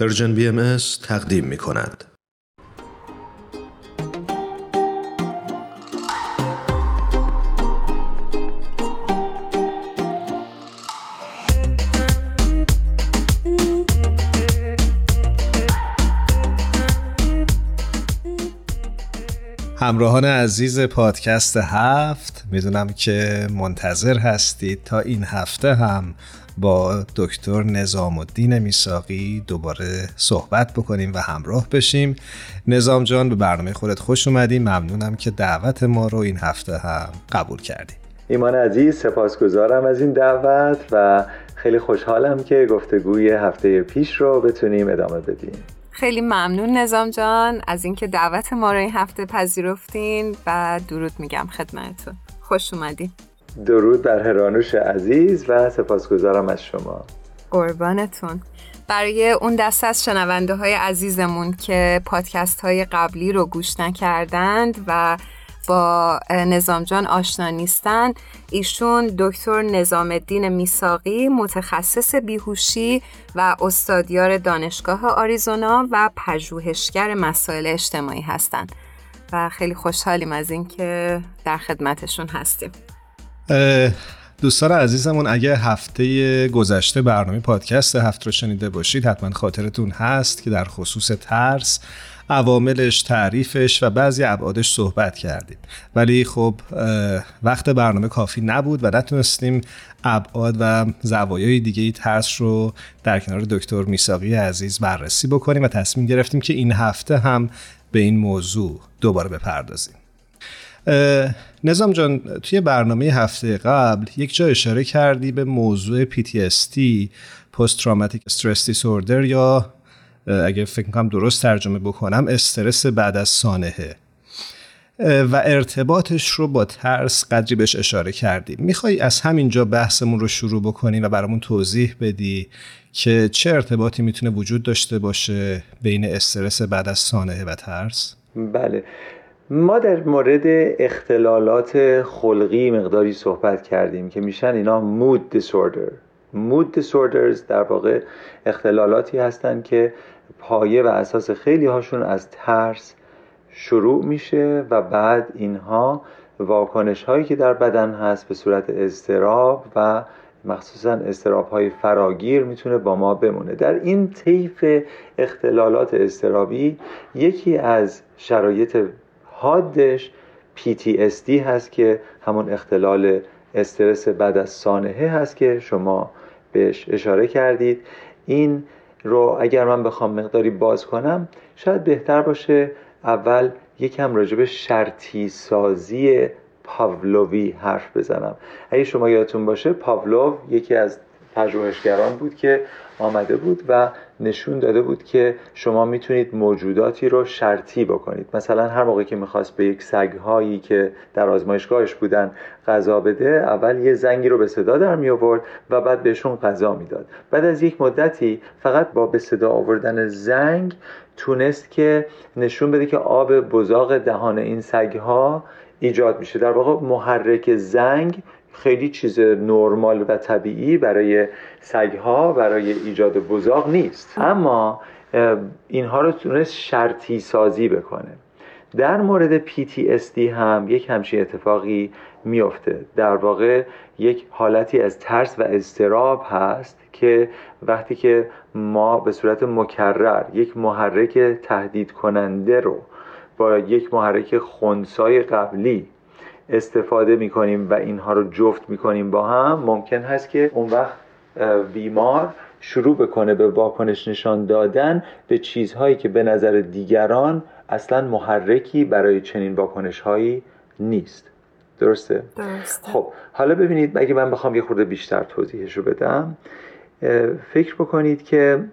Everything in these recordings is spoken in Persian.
پرژن بی ام تقدیم می کند. همراهان عزیز پادکست هفت می‌دونم که منتظر هستید تا این هفته هم با دکتر نظام الدین میساقی دوباره صحبت بکنیم و همراه بشیم. نظام جان به برنامه خودت خوش اومدیم ممنونم که دعوت ما رو این هفته هم قبول کردیم ایمان عزیز سپاسگزارم از این دعوت و خیلی خوشحالم که گفتگوی هفته پیش رو بتونیم ادامه بدیم. خیلی ممنون نظام جان از اینکه دعوت ما رو این هفته پذیرفتین و درود میگم خدمتتون. خوش اومدین درود بر هرانوش عزیز و سپاسگزارم از شما. قربانتون. برای اون دست از شنونده های عزیزمون که پادکست های قبلی رو گوش نکردند و با نظام جان آشنا نیستن ایشون دکتر نظام الدین میساقی متخصص بیهوشی و استادیار دانشگاه آریزونا و پژوهشگر مسائل اجتماعی هستند. و خیلی خوشحالیم از اینکه در خدمتشون هستیم. دوستان عزیزمون اگه هفته گذشته برنامه پادکست هفت رو شنیده باشید حتما خاطرتون هست که در خصوص ترس عواملش تعریفش و بعضی ابعادش صحبت کردیم ولی خب وقت برنامه کافی نبود و نتونستیم ابعاد و زوایای دیگه ای ترس رو در کنار دکتر میساقی عزیز بررسی بکنیم و تصمیم گرفتیم که این هفته هم به این موضوع دوباره بپردازیم. نظام جان توی برنامه هفته قبل یک جا اشاره کردی به موضوع PTSD Post Traumatic Stress Disorder یا اگه فکر کنم درست ترجمه بکنم استرس بعد از سانحه. و ارتباطش رو با ترس قدری بهش اشاره کردیم می‌خوای از همینجا بحثمون رو شروع بکنیم و برامون توضیح بدی که چه ارتباطی می‌تونه وجود داشته باشه بین استرس بعد از سانحه و ترس؟ بله. ما در مورد اختلالات خلقی مقداری صحبت کردیم که میشن اینا مود دیسوردر مود دیسوردرز در واقع اختلالاتی هستند که پایه و اساس خیلی هاشون از ترس شروع میشه و بعد اینها واکنش هایی که در بدن هست به صورت اضطراب و مخصوصا استراب های فراگیر می‌تونه با ما بمونه. در این طیف اختلالات استرابی یکی از شرایط حادش PTSD هست که همون اختلال استرس بعد از سانحه هست که شما بهش اشاره کردید. این رو اگر من بخوام مقداری باز کنم شاید بهتر باشه اول یکم راجب شرطی سازی پاولوی حرف بزنم. اگه شما یادتون باشه پاولوف یکی از پژوهشگران بود که آمده بود و نشون داده بود که شما می‌تونید موجوداتی رو شرطی بکنید. مثلا هر موقع که می‌خواست به یک سگهایی که در آزمایشگاهش بودن غذا بده اول یه زنگی رو به صدا در می آورد و بعد بهشون غذا می‌داد. بعد از یک مدتی فقط با به صدا آوردن زنگ تونست که نشون بده که آب بزاق دهان این سگها ایجاد میشه. در واقع محرک زنگ خیلی چیز نرمال و طبیعی برای سگها برای ایجاد بزاق نیست. اما اینها رو تونست شرطی سازی بکنه. در مورد PTSD هم یک همچین اتفاقی میفته در واقع یک حالتی از ترس و اضطراب هست که وقتی که ما به صورت مکرر یک محرک تهدید کننده رو با یک محرک خونسای قبلی استفاده می‌کنیم و اینها رو جفت می‌کنیم با هم ممکن هست که اون وقت بیمار شروع بکنه به واکنش نشان دادن به چیزهایی که به نظر دیگران اصلا محرکی برای چنین واکنش هایی نیست درسته؟ درسته خب حالا ببینید اگه من بخوام یه خورده بیشتر توضیحش رو بدم فکر بکنید که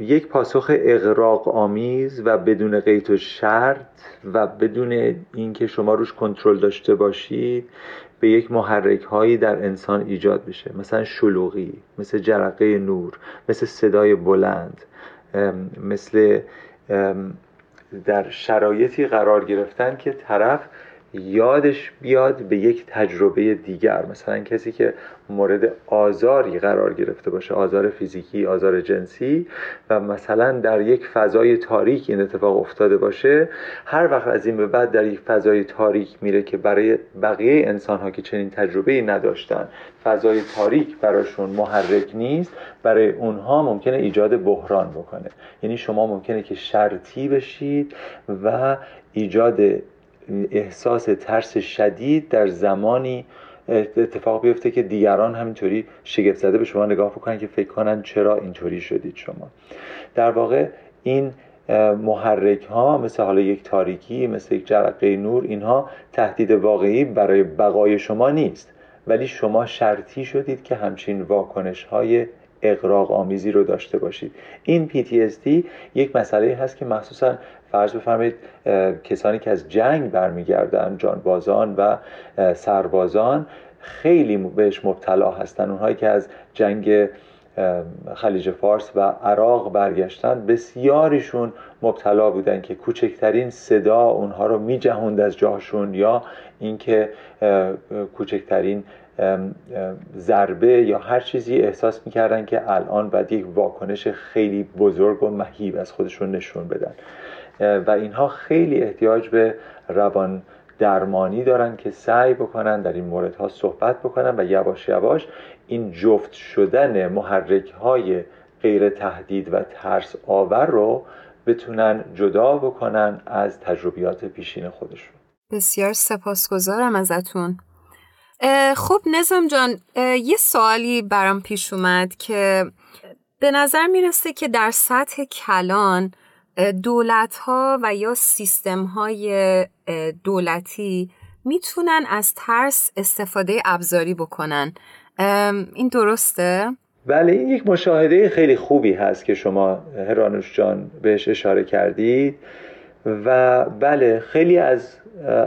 یک پاسخ اغراق آمیز و بدون قیت و شرط و بدون اینکه شما روش کنترل داشته باشید به یک محرک هایی در انسان ایجاد بشه. مثلا شلوغی مثل جرقه نور مثل صدای بلند مثل در شرایطی قرار گرفتن که طرف یادش بیاد به یک تجربه دیگر. مثلا کسی که مورد آزاری قرار گرفته باشه آزار فیزیکی آزار جنسی و مثلا در یک فضای تاریک این اتفاق افتاده باشه هر وقت از این به بعد در یک فضای تاریک میره که برای بقیه انسان ها که چنین تجربه نداشتن فضای تاریک براشون محرک نیست برای اونها ممکنه ایجاد بحران بکنه. یعنی شما ممکنه که شرطی بشید و ایجاد احساس ترس شدید در زمانی اتفاق بیفته که دیگران همینطوری شگفت زده به شما نگاه بکنن که فکر کنن چرا اینطوری شدید شما. در واقع این محرک ها مثل حالا یک تاریکی مثل یک جرقه نور اینها تهدید واقعی برای بقای شما نیست. ولی شما شرطی شدید که همچین واکنش های اقراق آمیزی رو داشته باشید. این PTSD یک مسئله هست که مخصوصا فرض بفرمایید کسانی که از جنگ برمیگردن جانبازان و سربازان خیلی بهش مبتلا هستن. اونهایی که از جنگ خلیج فارس و عراق برگشتن بسیاریشون مبتلا بودن که کوچکترین صدا اونها رو میجهوند از جاشون یا اینکه کوچکترین ضربه یا هر چیزی احساس می‌کردن که الان باید یک واکنش خیلی بزرگ و مهیب از خودشون نشون بدن. و اینها خیلی احتیاج به روان درمانی دارن که سعی بکنن در این موردها صحبت بکنن و یواش یواش این جفت شدن محرک های غیر تهدید و ترس آور رو بتونن جدا بکنن از تجربیات پیشین خودشون. بسیار سپاسگزارم ازتون. خب نظام جان یه سوالی برام پیش اومد که به نظر می‌رسه که در سطح کلان دولت ها و یا سیستم های دولتی می‌تونن از ترس استفاده ابزاری بکنن این درسته؟ بله این یک مشاهده خیلی خوبی هست که شما هرانوش جان بهش اشاره کردید و بله خیلی از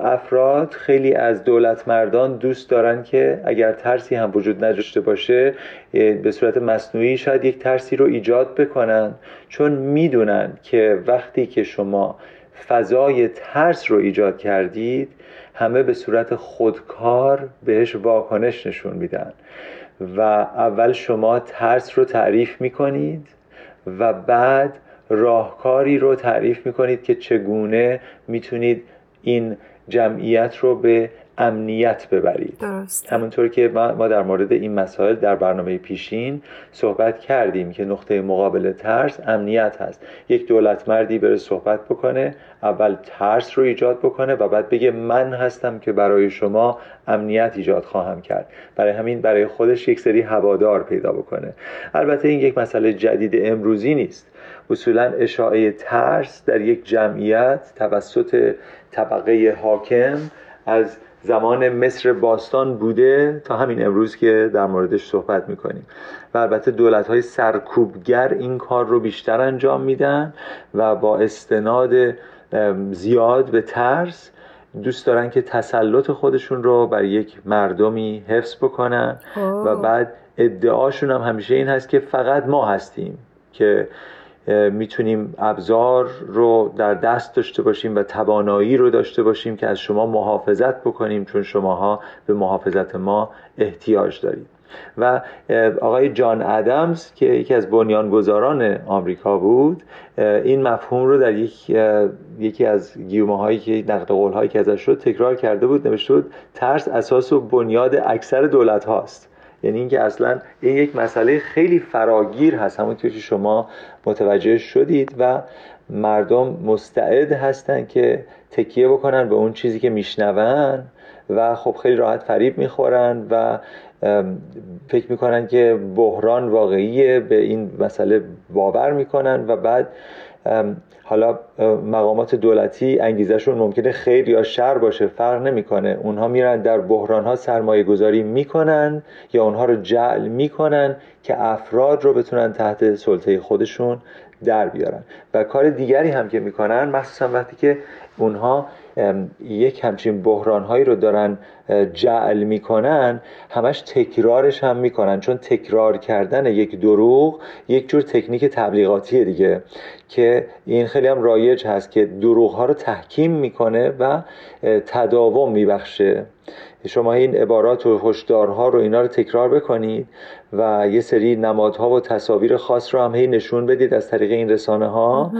افراد خیلی از دولت مردان دوست دارن که اگر ترسی هم وجود نداشته باشه به صورت مصنوعی شاید یک ترسی رو ایجاد بکنن. چون می‌دونن که وقتی که شما فضای ترس رو ایجاد کردید همه به صورت خودکار بهش واکنش نشون میدن. و اول شما ترس رو تعریف می‌کنید و بعد راهکاری رو تعریف می‌کنید که چگونه می‌تونید این جمعیت رو به امنیت ببرید. درست. همونطور که ما در مورد این مسائل در برنامه پیشین صحبت کردیم که نقطه مقابل ترس امنیت هست. یک دولت مردی بره صحبت بکنه اول ترس رو ایجاد بکنه و بعد بگه من هستم که برای شما امنیت ایجاد خواهم کرد. برای همین برای خودش یک سری هوادار پیدا بکنه. البته این یک مسئله جدید امروزی نیست. اصولا اشاعه ترس در یک جمعیت توسط طبقه حاکم از زمان مصر باستان بوده تا همین امروز که در موردش صحبت می‌کنیم. و البته دولت های سرکوبگر این کار رو بیشتر انجام میدن و با استناد زیاد به ترس دوست دارن که تسلط خودشون رو بر یک مردمی حفظ بکنن و بعد ادعاشون هم همیشه این هست که فقط ما هستیم که می‌تونیم ابزار رو در دست داشته باشیم و توانایی رو داشته باشیم که از شما محافظت بکنیم چون شماها به محافظت ما احتیاج دارید. و آقای جان ادمز که یکی از بنیانگذاران آمریکا بود این مفهوم رو در یک یکی از گیومه هایی که نقد قول هایی که ازش شد تکرار کرده بود نوشته بود ترس اساس و بنیاد اکثر دولت هاست یعنی اینکه اصلا این یک مسئله خیلی فراگیر هست. همونطور که شما متوجه شدید و مردم مستعد هستن که تکیه بکنن به اون چیزی که میشنون و خب خیلی راحت فریب می‌خورن و فکر می‌کنن که بحران واقعیه به این مسئله باور می‌کنن و بعد حالا مقامات دولتی انگیزشون ممکنه خیر یا شر باشه فرق نمی‌کنه. اونها میرن در بحران ها سرمایه گذاری می‌کنن یا اونها رو جعل می‌کنن که افراد رو بتونن تحت سلطه خودشون در بیارن. و کار دیگری هم که می‌کنن مخصوصا وقتی که اونها یک همچین بحرانهایی رو دارن جعل می‌کنن همش تکرارش هم می‌کنن چون تکرار کردن یک دروغ یک جور تکنیک تبلیغاتیه دیگه که این خیلی هم رایج هست که دروغ ها رو تحکیم می‌کنه و تداوم میبخشه. شما این عبارات و هشدارها رو اینا رو تکرار بکنید و یه سری نمادها و تصاویر خاص رو هم هی نشون بدید از طریق این رسانه ها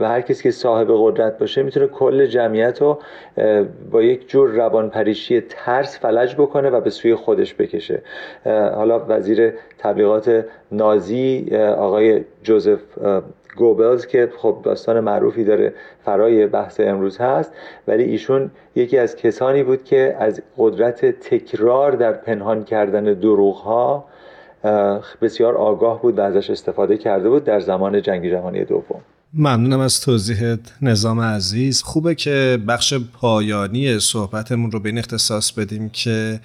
و هر کسی که صاحب قدرت باشه می‌تونه کل جمعیت رو با یک جور روانپریشی ترس فلج بکنه و به سوی خودش بکشه. حالا وزیر تبلیغات نازی آقای جوزف گوبلز که خب داستان معروفی داره فرای بحث امروز هست. ولی ایشون یکی از کسانی بود که از قدرت تکرار در پنهان کردن دروغ ها بسیار آگاه بود و ازش استفاده کرده بود در زمان جنگ جهانی دوم. ممنونم از توضیحت نظام عزیز. خوبه که بخش پایانی صحبتمون رو به این اختصاص بدیم که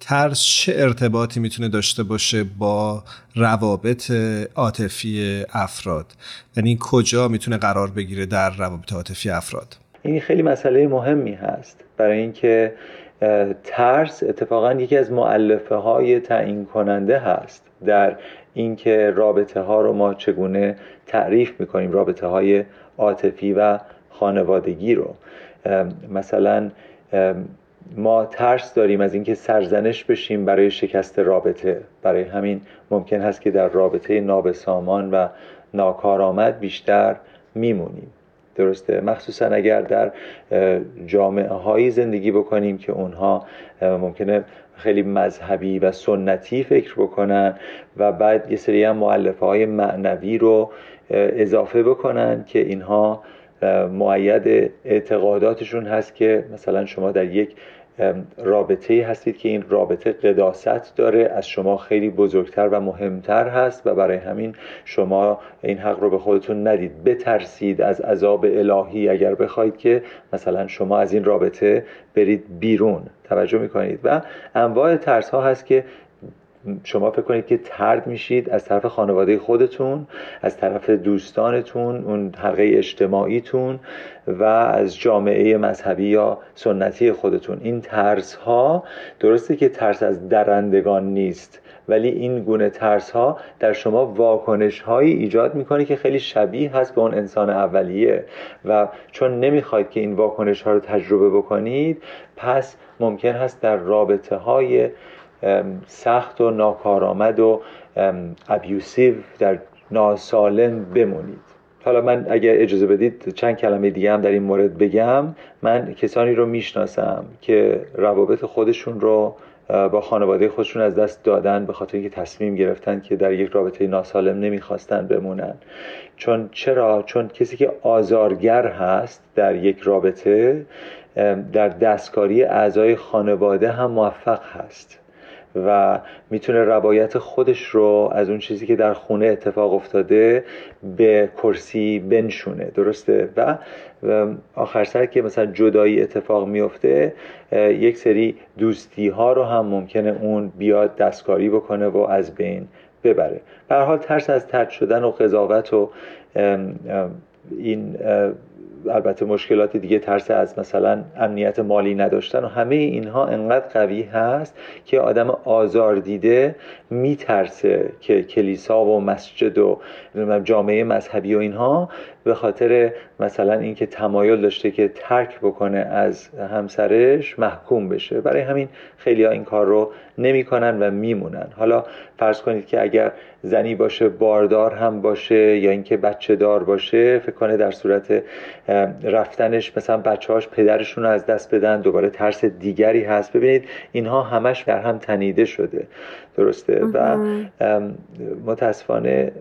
ترس چه ارتباطی می‌تونه داشته باشه با روابط عاطفی افراد؟ یعنی کجا می‌تونه قرار بگیره در روابط عاطفی افراد؟ این خیلی مسئله مهمی هست. برای اینکه ترس اتفاقا یکی از معلفه های تعیین کننده هست در اینکه رابطه ها رو ما چگونه تعریف می‌کنیم رابطه های عاطفی و خانوادگی رو. مثلا ما ترس داریم از اینکه سرزنش بشیم برای شکست رابطه. برای همین ممکن هست که در رابطه نابسامان و ناکارآمد بیشتر میمونیم. درسته؟ مخصوصا اگر در جامعه هایی زندگی بکنیم که اونها ممکنه خیلی مذهبی و سنتی فکر بکنن و بعد یه سری هم معلفه های معنوی رو اضافه بکنن که اینها معید اعتقاداتشون هست که مثلا شما در یک رابطه هستید که این رابطه قداست داره از شما خیلی بزرگتر و مهمتر هست و برای همین شما این حق رو به خودتون ندید. بترسید از عذاب الهی اگر بخواید که مثلا شما از این رابطه برید بیرون. توجه می‌کنید. و انواع ترس ها هست که شما فکر کنید که ترد میشید از طرف خانواده خودتون از طرف دوستانتون اون حلقه اجتماعیتون و از جامعه مذهبی یا سنتی خودتون. این ترس ها درسته که ترس از درندگان نیست ولی این گونه ترس ها در شما واکنش هایی ایجاد می‌کنه که خیلی شبیه هست به اون انسان اولیه. و چون نمی‌خواید که این واکنش ها رو تجربه بکنید پس ممکن هست در رابطه های سخت و ناکارآمد و ابیوسیو در ناسالم بمونید. حالا من اگر اجازه بدید چند کلمه دیگه هم در این مورد بگم. من کسانی رو می‌شناسم که روابط خودشون رو با خانواده خودشون از دست دادن به خاطر اینکه تصمیم گرفتن که در یک رابطه ناسالم نمی‌خواستن بمونن. چون چرا؟ چون کسی که آزارگر هست در یک رابطه در دستکاری اعضای خانواده هم موفق هست. و می‌تونه روایت خودش رو از اون چیزی که در خونه اتفاق افتاده به کرسی بنشونه درسته؟ و آخر سر که مثلا جدایی اتفاق میفته یک سری دوستی ها رو هم ممکنه اون بیاد دستکاری بکنه و از بین ببره. به حال ترس از ترد شدن و قضاوت و این البته مشکلات دیگه ترس از مثلا امنیت مالی نداشتن و همه اینها انقدر قوی هست که آدم آزار دیده میترسه که کلیسا و مسجد و جامعه مذهبی و اینها به خاطر مثلا اینکه تمایل داشته که ترک بکنه از همسرش محکوم بشه. برای همین خیلی ها این کار رو نمی‌کنن و میمونن. حالا فرض کنید که اگر زنی باشه باردار هم باشه یا اینکه بچه دار باشه فکر کنه در صورت رفتنش مثلا بچه هاش پدرشون رو از دست بدن دوباره ترس دیگری هست. ببینید اینها همش در هم تنیده شده. درسته؟ و متاسفانه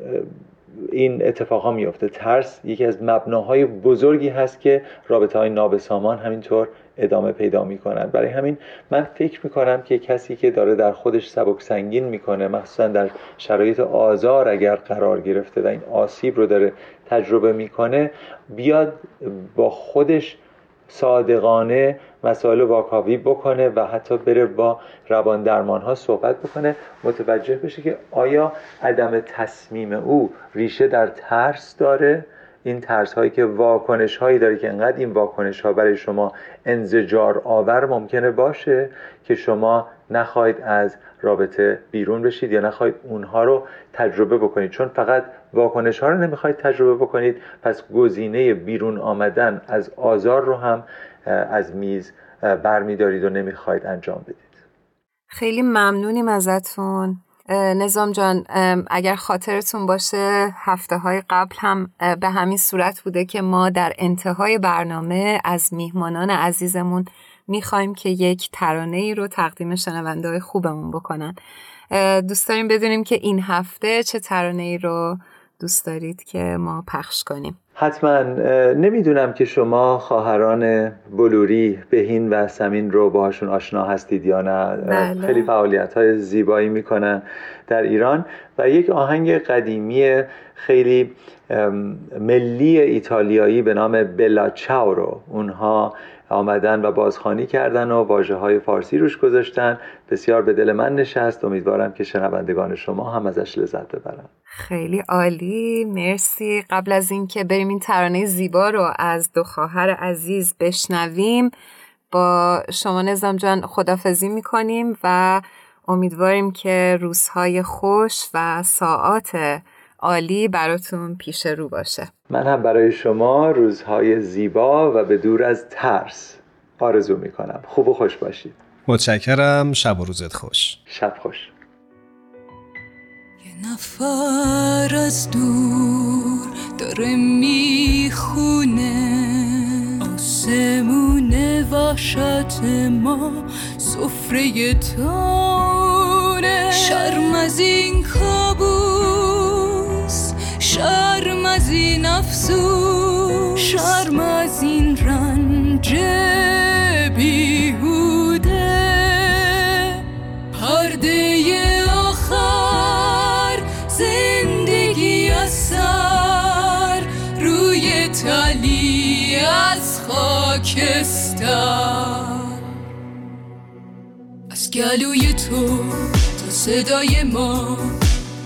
این اتفاق ها میفته ترس یکی از مبناهای بزرگی هست که رابطه های نابسامان همینطور ادامه پیدا می‌کنن برای همین من فکر می‌کنم که کسی که داره در خودش سبک سنگین می‌کنه مخصوصا در شرایط آزار اگر قرار گرفته و این آسیب رو داره تجربه می‌کنه بیاد با خودش صادقانه مسائل واکاوی بکنه و حتی بره با روان درمان ها صحبت بکنه. متوجه بشه که آیا عدم تصمیم او ریشه در ترس داره؟ این ترس هایی که واکنش هایی داره که انقدر این واکنش ها برای شما انزجار آور ممکنه باشه که شما نخواهید از رابطه بیرون بشید یا نخواهید اونها رو تجربه بکنید. چون فقط واکنش ها رو نمی‌خواید تجربه بکنید پس گزینه بیرون آمدن از آزار رو هم از میز برمیدارید و نمی‌خواید انجام بدید. خیلی ممنونیم ازتون. نظام جان اگر خاطرتون باشه هفته های قبل هم به همین صورت بوده که ما در انتهای برنامه از میهمانان عزیزمون می‌خوایم که یک ترانه ای رو تقدیم شنونده های خوبمون بکنن. دوست داریم بدونیم که این هفته چه ترانه ای رو دوست دارید که ما پخش کنیم. حتما. نمی‌دونم که شما خواهران بلوری بهین و سمین رو باهاشون آشنا هستید یا نه. بله. خیلی فعالیت های زیبایی می‌کنن در ایران. و یک آهنگ قدیمی خیلی ملی ایتالیایی به نام بلا چاو رو. اونها آمدن و بازخانی کردن و واجه های فارسی روش گذاشتن. بسیار به دل من نشست. امیدوارم که شنوندگان شما هم ازش لذت ببرن خیلی عالی. مرسی. قبل از اینکه بریم این ترانه زیبا رو از دو خواهر عزیز بشنویم با شما نظام جان خدافزی می‌کنیم و امیدواریم که روزهای خوش و ساعات عالی براتون پیش رو باشه. من هم برای شما روزهای زیبا و به دور از ترس آرزو می‌کنم. خوب و خوش باشید. متشکرم. شب و روزت خوش. شب خوش. یه نفر از دور داره می‌خونه. آسمون وحشت ما سفره تانه شرم از این کابوس شرم از این افسوس شرم از این رنج بیهوده. پرده آخر زندگی از سر روی تلی از خاکستر. از گلوی تو تا صدای ما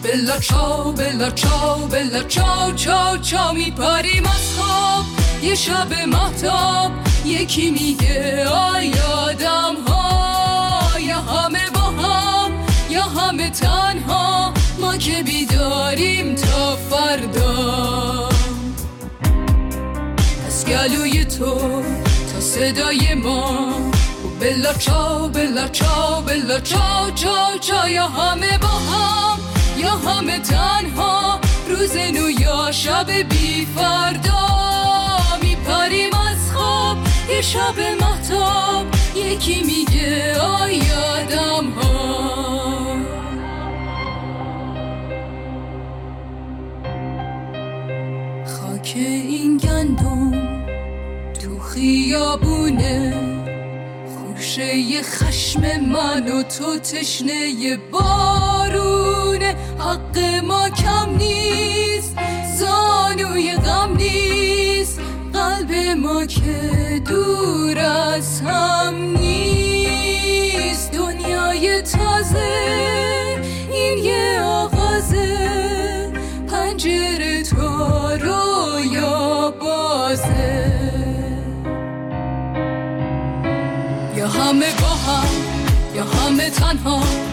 بلا چاو بلا چاو بلا چاو چاو چاو میپریم از خواب. یه شب محتاب یکی میگه آی آدم ها یا همه با هم یا همه تنها. ما که بیداریم تا فردا. از گلوی تو تا صدای ما. بلا چاو بلا چاو بلا چاو چاو چاو یا همه با هم. یا همه تنها روز نو یا شب بی فردا. میپریم از خواب یه شب محتاب یکی میگه آی آدم ها خاک این گندم تو خیابونه. خوشه خشم من و تو تشنه بارونه حق ما کم نیست زانوی غم نیست. قلب ما که دور از هم نیست. دنیای تازه این یه آغازه. پنجره تو رویا بازه. یا همه با هم یا همه تنها.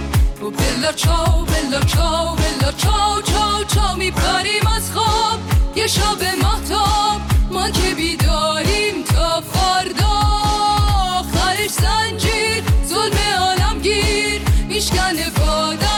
بگو بلا چاو بلا چاو بلا چاو چاو چاو میپریم از خواب. یه شب محتاب ما که بیداریم تا فردا. آخرش زنجیر ظلم عالم گیر میشکنه بادم